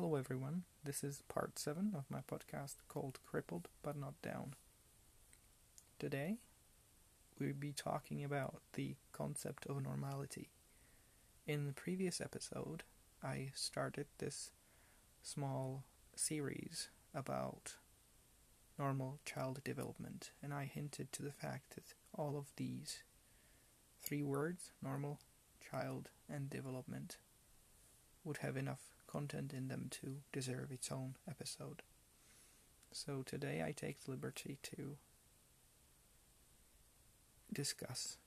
Hello, everyone. This is part 7 of my podcast called Crippled But Not Down. Today, we'll be talking about the concept of normality. In the previous episode, I started this small series about normal child development, and I hinted to the fact that all of these three words normal, child, and development would have enough content in them to deserve its own episode. So today I take the liberty to discuss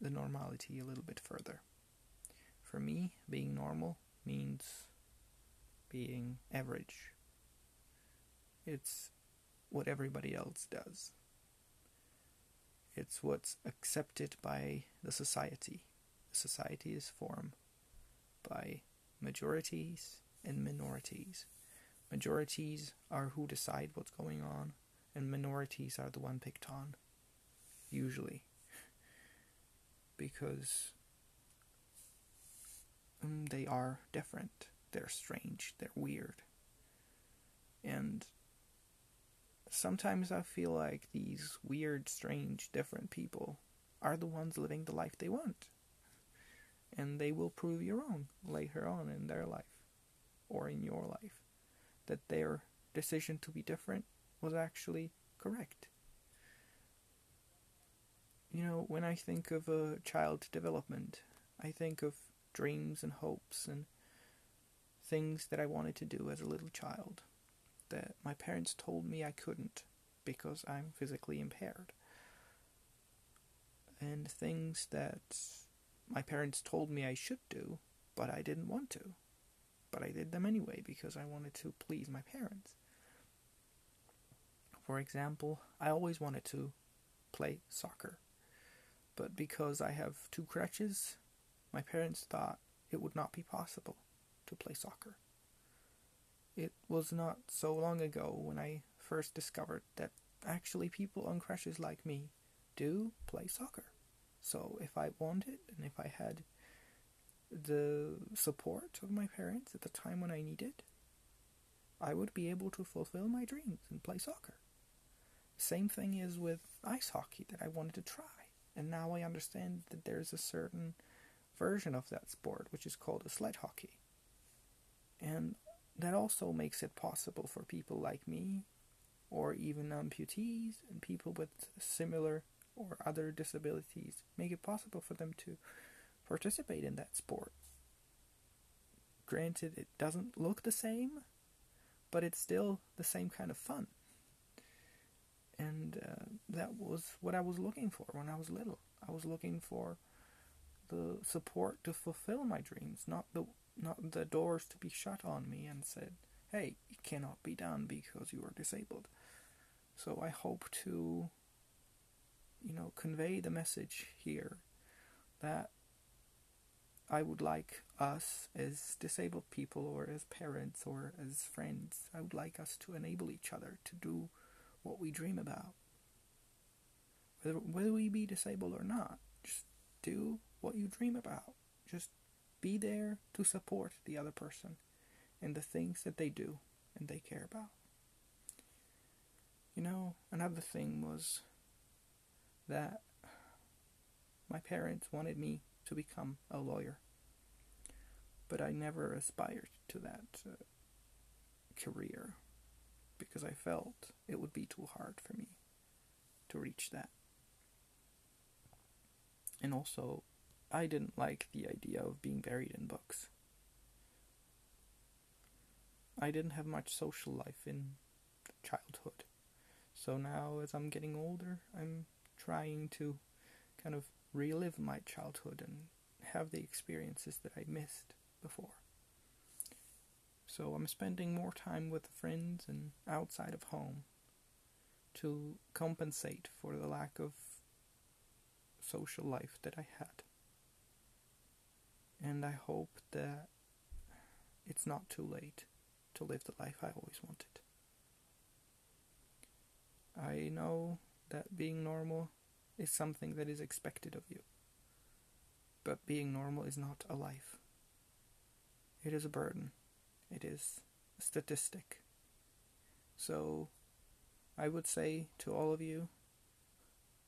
the normality a little bit further. For me, being normal means being average. It's what everybody else does. It's what's accepted by the society. The society is formed by majorities and minorities. Majorities are who decide what's going on, and minorities are the one picked on, usually. Because um, they are different, they're strange, they're weird. And sometimes I feel like these weird, strange, different people are the ones living the life they want and they will prove you wrong later on in their life or in your life that their decision to be different was actually correct. You know, when I think of a child development, I think of dreams and hopes and things that I wanted to do as a little child that my parents told me I couldn't because I'm physically impaired. And things that my parents told me I should do, but I didn't want to. But I did them anyway because I wanted to please my parents. For example, I always wanted to play soccer. But because I have two crutches, my parents thought it would not be possible to play soccer. It was not so long ago when I first discovered that actually people on crutches like me do play soccer. So if I wanted and if I had the support of my parents at the time when I needed, I would be able to fulfill my dreams and play soccer. Same thing is with ice hockey that I wanted to try. And now I understand that there's a certain version of that sport which is called a sled hockey. And that also makes it possible for people like me, or even amputees and people with similar or other disabilities make it possible for them to participate in that sport. Granted, it doesn't look the same, but it's still the same kind of fun. And uh, that was what I was looking for when I was little. I was looking for the support to fulfill my dreams, not the not the doors to be shut on me and said, "Hey, it cannot be done because you are disabled." So I hope to you know, convey the message here that I would like us as disabled people or as parents or as friends, I would like us to enable each other to do what we dream about. Whether, whether we be disabled or not, just do what you dream about. Just be there to support the other person and the things that they do and they care about. You know, another thing was that my parents wanted me to become a lawyer, but I never aspired to that uh, career because I felt it would be too hard for me to reach that. And also, I didn't like the idea of being buried in books. I didn't have much social life in childhood. So now, as I'm getting older, I'm trying to kind of relive my childhood and have the experiences that I missed before. So I'm spending more time with friends and outside of home to compensate for the lack of social life that I had. And I hope that it's not too late to live the life I always wanted. I know that being normal is something that is expected of you. But being normal is not a life. It is a burden. It is a statistic. So I would say to all of you,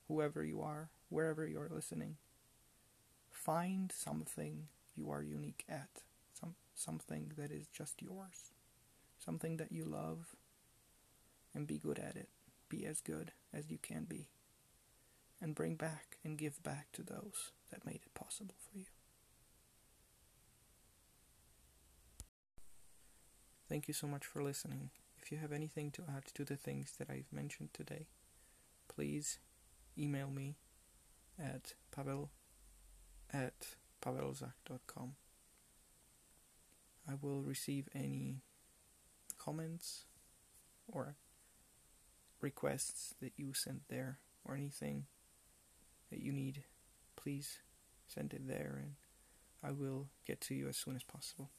whoever you are, wherever you're listening, find something you are unique at, some something that is just yours, something that you love, and be good at it. As good as you can be, and bring back and give back to those that made it possible for you. Thank you so much for listening. If you have anything to add to the things that I've mentioned today, please email me at pavel at pavelzak.com. I will receive any comments or requests that you sent there or anything that you need. Please send it there and I will get to you as soon as possible.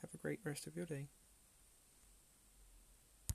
Have a great rest of your day.